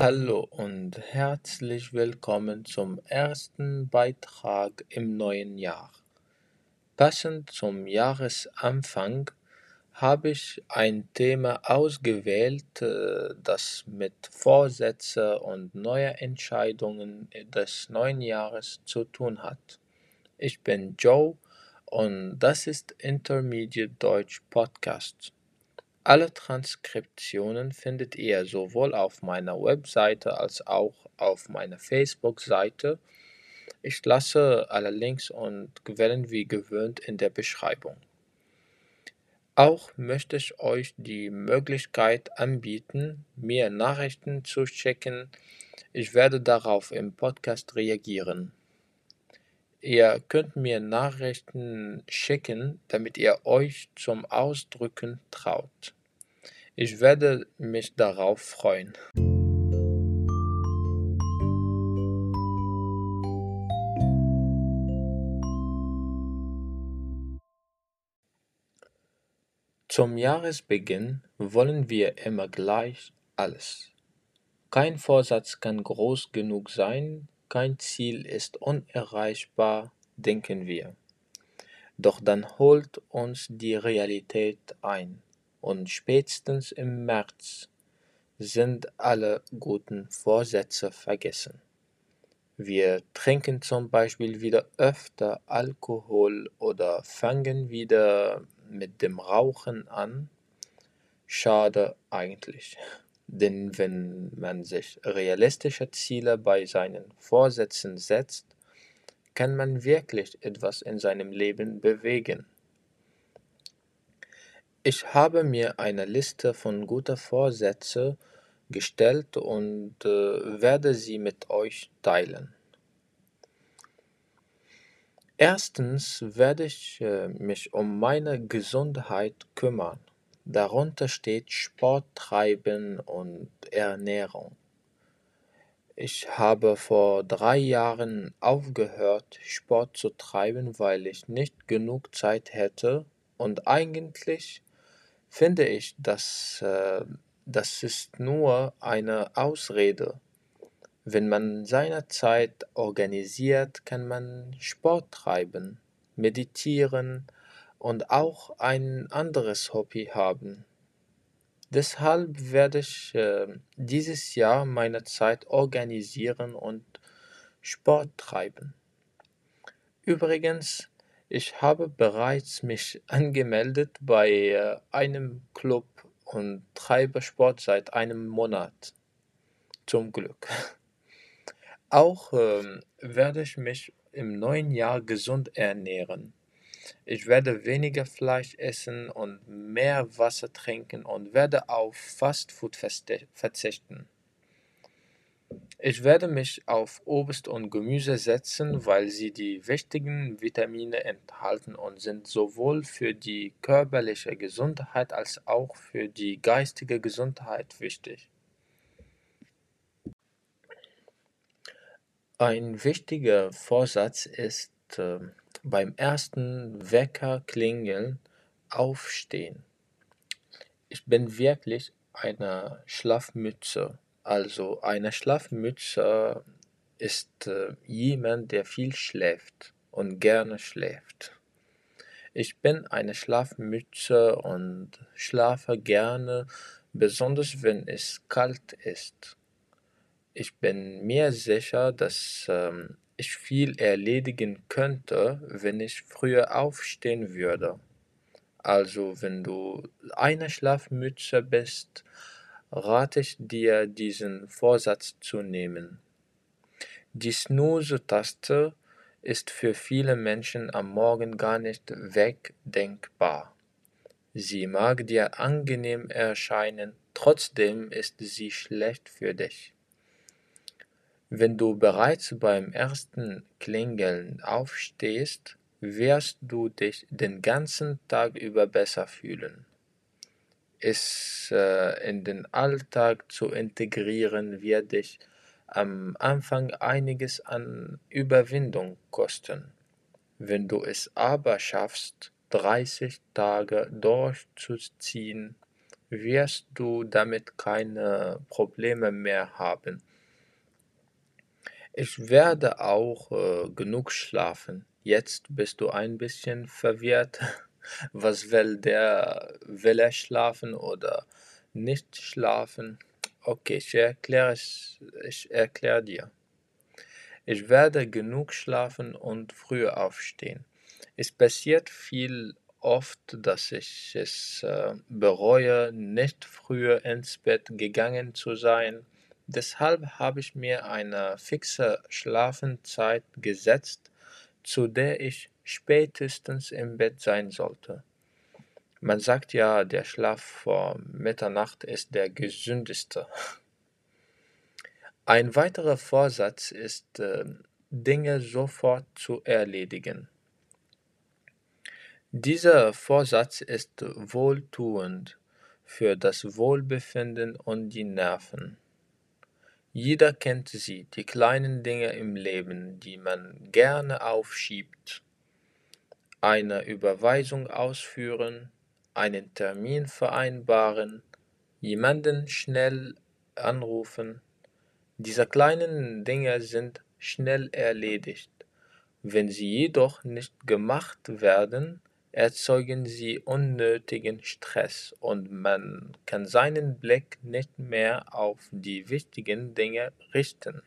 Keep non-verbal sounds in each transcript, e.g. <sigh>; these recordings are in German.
Hallo und herzlich willkommen zum ersten Beitrag im neuen Jahr. Passend zum Jahresanfang habe ich ein Thema ausgewählt, äh, das mit Vorsätze und neuen Entscheidungen des neuen Jahres zu tun hat. Ich bin Joe und das ist Intermediate Deutsch Podcast. Alle Transkriptionen findet ihr sowohl auf meiner Webseite als auch auf meiner Facebook-Seite. Ich lasse alle Links und Quellen wie gewöhnt in der Beschreibung. Auch möchte ich euch die Möglichkeit anbieten, mir Nachrichten zu schicken. Ich werde darauf im Podcast reagieren. Ihr könnt mir Nachrichten schicken, damit ihr euch zum Ausdrücken traut. Ich werde mich darauf freuen. Zum Jahresbeginn wollen wir immer gleich alles. Kein Vorsatz kann groß genug sein, kein Ziel ist unerreichbar, denken wir. Doch dann holt uns die Realität ein, und spätestens im März sind alle guten Vorsätze vergessen. Wir trinken zum Beispiel wieder öfter Alkohol oder fangen wieder mit dem Rauchen an. Schade eigentlich. Denn wenn man sich realistische Ziele bei seinen Vorsätzen setzt, kann man wirklich etwas in seinem Leben bewegen. Ich habe mir eine Liste von guten Vorsätzen gestellt und äh, werde sie mit euch teilen. Erstens werde ich äh, mich um meine Gesundheit kümmern. Darunter steht Sport treiben und Ernährung. Ich habe vor drei Jahren aufgehört, Sport zu treiben, weil ich nicht genug Zeit hätte und eigentlich finde ich, dass äh, das ist nur eine Ausrede. Wenn man seine Zeit organisiert, kann man Sport treiben, meditieren, und auch ein anderes Hobby haben. Deshalb werde ich äh, dieses Jahr meine Zeit organisieren und Sport treiben. Übrigens, ich habe bereits mich <laughs> angemeldet bei äh, einem Club und treibe Sport seit einem Monat. Zum Glück. <laughs> Auch ähm, werde ich mich im neuen Jahr gesund ernähren. Ich werde weniger Fleisch essen und mehr Wasser trinken und werde auf Fastfood verzichten. Ich werde mich auf Obst und Gemüse setzen, weil sie die wichtigen Vitamine enthalten und sind sowohl für die körperliche Gesundheit als auch für die geistige Gesundheit wichtig. Ein wichtiger Vorsatz ist, äh, beim ersten Weckerklingeln aufstehen. Ich bin wirklich eine Schlafmütze. Also eine Schlafmütze ist äh, jemand, der viel schläft und gerne schläft. Ich bin eine Schlafmütze und schlafe gerne, besonders wenn es kalt ist. Ich bin mir sicher, dass ähm, ich viel erledigen könnte, wenn ich früher aufstehen würde. Also wenn du eine Schlafmütze bist, rate ich dir, diesen Vorsatz zu nehmen. Die Snooze-Taste ist für viele Menschen am Morgen gar nicht wegdenkbar. Sie mag dir angenehm erscheinen, trotzdem ist sie schlecht für dich. Wenn du bereits beim ersten Klingeln aufstehst, wirst du dich den ganzen Tag über besser fühlen. Es äh, in den Alltag zu integrieren wird dich am Anfang einiges an Überwindung kosten. Wenn du es aber schaffst, 30 Tage durchzuziehen, wirst du damit keine Probleme mehr haben. Ich werde auch äh, genug schlafen. Jetzt bist du ein bisschen verwirrt. <laughs> Was will der? Will er schlafen oder nicht schlafen? Okay, ich erkläre ich erkläre dir. Ich werde genug schlafen und früh aufstehen. Es passiert viel oft, dass ich es äh, bereue, nicht früher ins Bett gegangen zu sein. Deshalb habe ich mir eine fixe Schlafenszeit gesetzt, zu der ich spätestens im Bett sein sollte. Man sagt ja, der Schlaf vor Mitternacht ist der gesündeste. Ein weiterer Vorsatz ist, äh, Dinge sofort zu erledigen. Dieser Vorsatz ist wohltuend für das Wohlbefinden und die Nerven. Jeder kennt sie, die kleinen Dinge im Leben, die man gerne aufschiebt. Eine Überweisung ausführen, einen Termin vereinbaren, jemanden schnell anrufen. Diese kleinen Dinge sind schnell erledigt. Wenn sie jedoch nicht gemacht werden, erzeugen sie unnötigen Stress und man kann seinen Blick nicht mehr auf die wichtigen Dinge richten.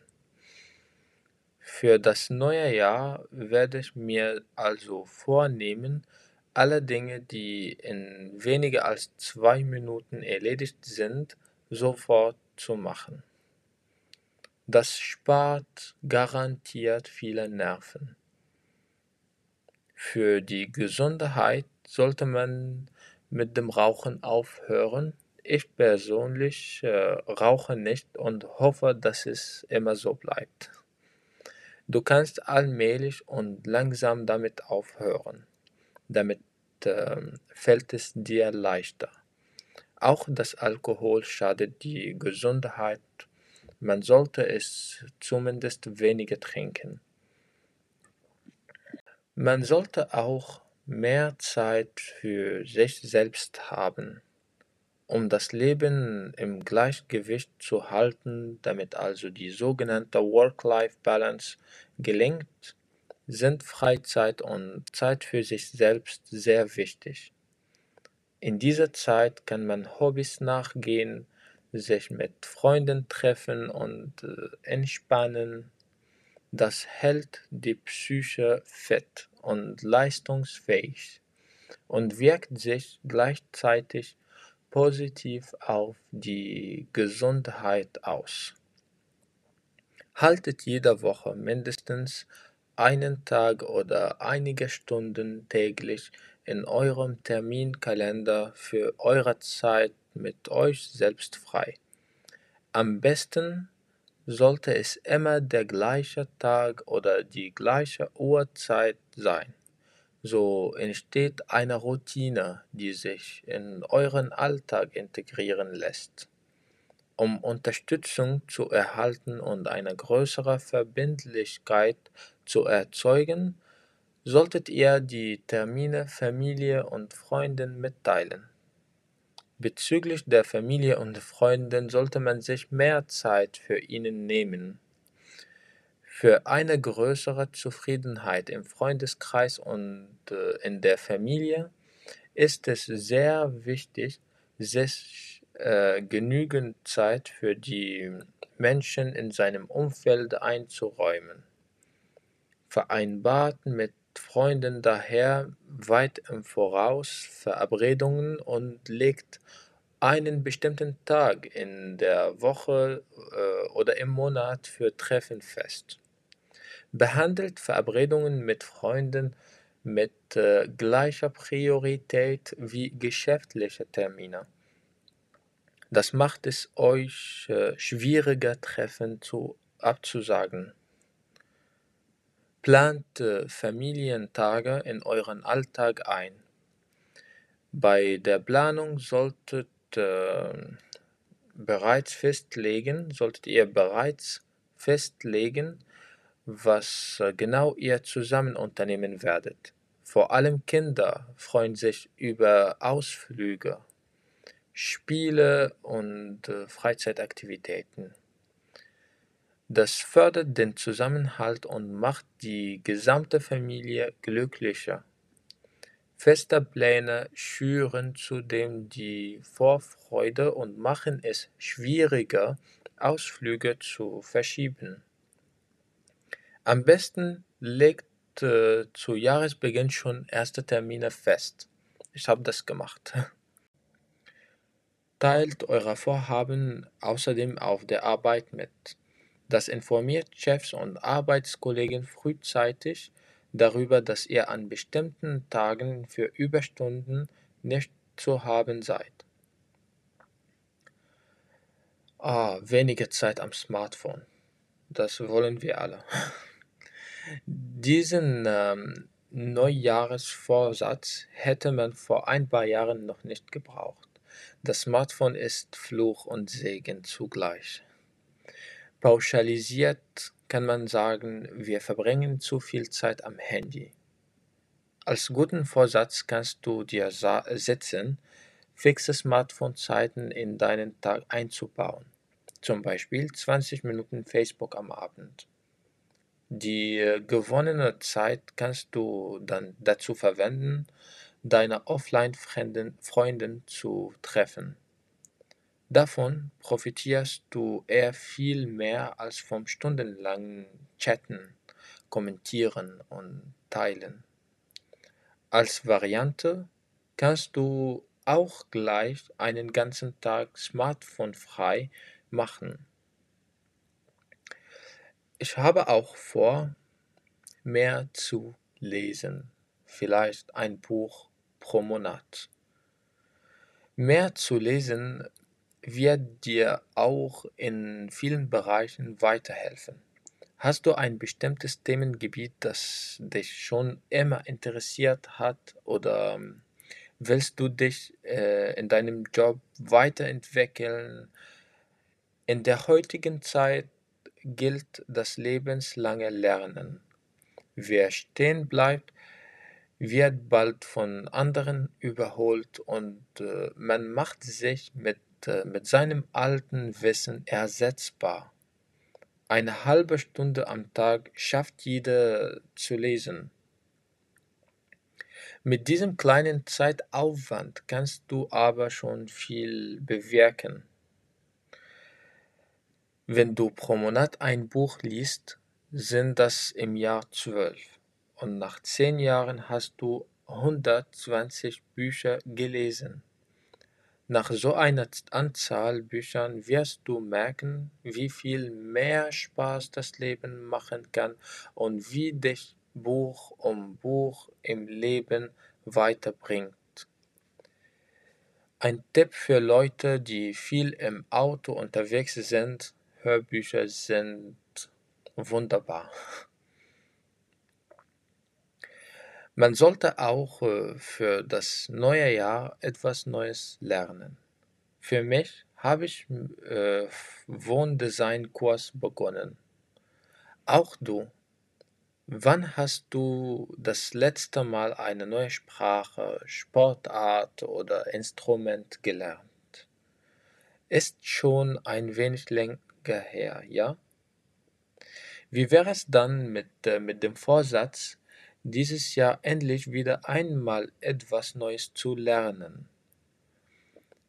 Für das neue Jahr werde ich mir also vornehmen, alle Dinge, die in weniger als zwei Minuten erledigt sind, sofort zu machen. Das spart garantiert viele Nerven. Für die Gesundheit sollte man mit dem Rauchen aufhören. Ich persönlich äh, rauche nicht und hoffe, dass es immer so bleibt. Du kannst allmählich und langsam damit aufhören. Damit ähm, fällt es dir leichter. Auch das Alkohol schadet die Gesundheit. Man sollte es zumindest weniger trinken. Man sollte auch mehr Zeit für sich selbst haben, um das Leben im Gleichgewicht zu halten, damit also die sogenannte Work-Life-Balance gelingt, sind Freizeit und Zeit für sich selbst sehr wichtig. In dieser Zeit kann man Hobbys nachgehen, sich mit Freunden treffen und äh, entspannen das hält die Psyche fit und leistungsfähig und wirkt sich gleichzeitig positiv auf die Gesundheit aus. Haltet jede Woche mindestens einen Tag oder einige Stunden täglich in eurem Terminkalender für eure Zeit mit euch selbst frei. Am besten sollte es immer der gleiche Tag oder die gleiche Uhrzeit sein. So entsteht eine Routine, die sich in euren Alltag integrieren lässt. Um Unterstützung zu erhalten und eine größere Verbindlichkeit zu erzeugen, solltet ihr die Termine Familie und Freunden mitteilen. Bezüglich der Familie und Freunden sollte man sich mehr Zeit für ihnen nehmen. Für eine größere Zufriedenheit im Freundeskreis und äh, in der Familie ist es sehr wichtig, sich äh, genügend Zeit für die Menschen in seinem Umfeld einzuräumen. Vereinbart mit Freunden daher weit im Voraus Verabredungen und legt einen bestimmten Tag in der Woche äh, oder im Monat für Treffen fest. Behandelt Verabredungen mit Freunden mit äh, gleicher Priorität wie geschäftliche Termine. Das macht es euch äh, schwieriger, Treffen zu, abzusagen. Plant Familientage in euren Alltag ein. Bei der Planung solltet äh, bereits festlegen, solltet ihr bereits festlegen, was äh, genau ihr zusammen unternehmen werdet. Vor allem Kinder freuen sich über Ausflüge. Spiele und äh, Freizeitaktivitäten. Das fördert den Zusammenhalt und macht die gesamte Familie glücklicher. Feste Pläne schüren zudem die Vorfreude und machen es schwieriger, Ausflüge zu verschieben. Am besten legt äh, zu Jahresbeginn schon erste Termine fest. Ich habe das gemacht. <laughs> Teilt eure Vorhaben außerdem auf der Arbeit mit. Das informiert Chefs und Arbeitskollegen frühzeitig darüber, dass ihr an bestimmten Tagen für Überstunden nicht zu haben seid. Ah, weniger Zeit am Smartphone. Das wollen wir alle. <laughs> Diesen ähm, Neujahresvorsatz hätte man vor ein paar Jahren noch nicht gebraucht. Das Smartphone ist Fluch und Segen zugleich. Pauschalisiert kann man sagen, wir verbringen zu viel Zeit am Handy. Als guten Vorsatz kannst du dir setzen, fixe Smartphone-Zeiten in deinen Tag einzubauen. Zum Beispiel 20 Minuten Facebook am Abend. Die äh, gewonnene Zeit kannst du dann dazu verwenden, deine Offline-Freundin zu treffen. Davon profitierst du eher viel mehr als vom stundenlangen Chatten, Kommentieren und Teilen. Als Variante kannst du auch gleich einen ganzen Tag smartphonefrei machen. Ich habe auch vor, mehr zu lesen, vielleicht ein Buch pro Monat. Mehr zu lesen wird dir auch in vielen Bereichen weiterhelfen. Hast du ein bestimmtes Themengebiet, das dich schon immer interessiert hat oder ähm, willst du dich äh, in deinem Job weiterentwickeln? In der heutigen Zeit gilt das lebenslange Lernen. Wer stehen bleibt, wird bald von anderen überholt und äh, man macht sich mit äh, mit seinem alten Wissen ersetzbar. Eine halbe Stunde am Tag schafft jeder zu lesen. Mit diesem kleinen Zeitaufwand kannst du aber schon viel bewirken. Wenn du pro Monat ein Buch liest, sind das im Jahr zwölf und nach zehn Jahren hast du 120 Bücher gelesen. Nach so einer Anzahl Büchern wirst du merken, wie viel mehr Spaß das Leben machen kann und wie dich Buch um Buch im Leben weiterbringt. Ein Tipp für Leute, die viel im Auto unterwegs sind, Hörbücher sind wunderbar. Man sollte auch äh, für das neue Jahr etwas Neues lernen. Für mich habe ich äh, Wohndesign-Kurs begonnen. Auch du. Wann hast du das letzte Mal eine neue Sprache, Sportart oder Instrument gelernt? Ist schon ein wenig länger her, ja? Wie wäre es dann mit, äh, mit dem Vorsatz, dieses Jahr endlich wieder einmal etwas Neues zu lernen.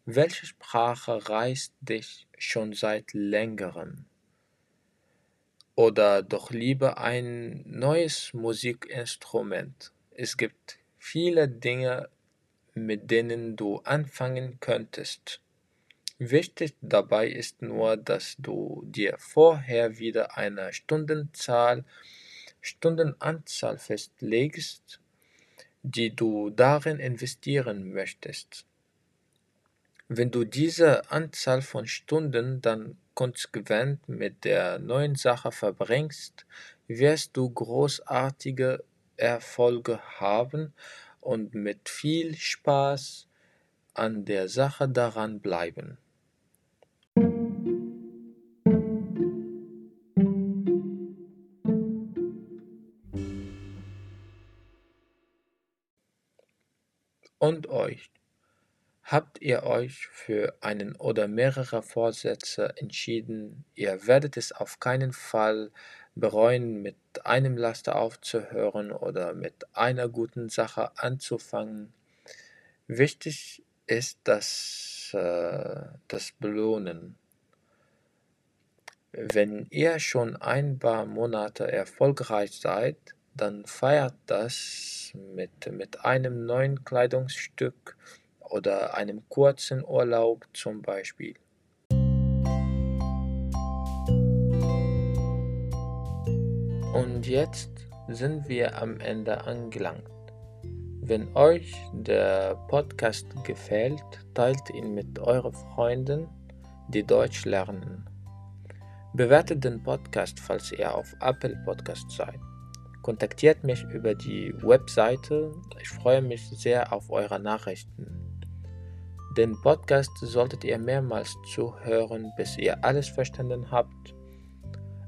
Welche Sprache reizt dich schon seit längerem? Oder doch lieber ein neues Musikinstrument? Es gibt viele Dinge, mit denen du anfangen könntest. Wichtig dabei ist nur, dass du dir vorher wieder eine Stundenzahl Stundenanzahl festlegst, die du darin investieren möchtest. Wenn du diese Anzahl von Stunden dann konsequent mit der neuen Sache verbringst, wirst du großartige Erfolge haben und mit viel Spaß an der Sache daran bleiben. Und euch. Habt ihr euch für einen oder mehrere Vorsätze entschieden, ihr werdet es auf keinen Fall bereuen, mit einem Laster aufzuhören oder mit einer guten Sache anzufangen. Wichtig ist das, äh, das Belohnen. Wenn ihr schon ein paar Monate erfolgreich seid, dann feiert das mit, mit einem neuen Kleidungsstück oder einem kurzen Urlaub zum Beispiel. Und jetzt sind wir am Ende angelangt. Wenn euch der Podcast gefällt, teilt ihn mit euren Freunden, die Deutsch lernen. Bewertet den Podcast, falls ihr auf Apple Podcast seid. Kontaktiert mich über die Webseite. Ich freue mich sehr auf eure Nachrichten. Den Podcast solltet ihr mehrmals zuhören, bis ihr alles verstanden habt.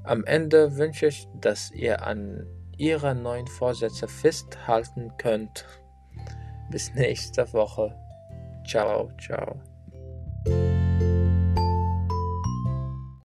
Am Ende wünsche ich, dass ihr an ihre neuen Vorsätze festhalten könnt. Bis nächste Woche. Ciao, ciao.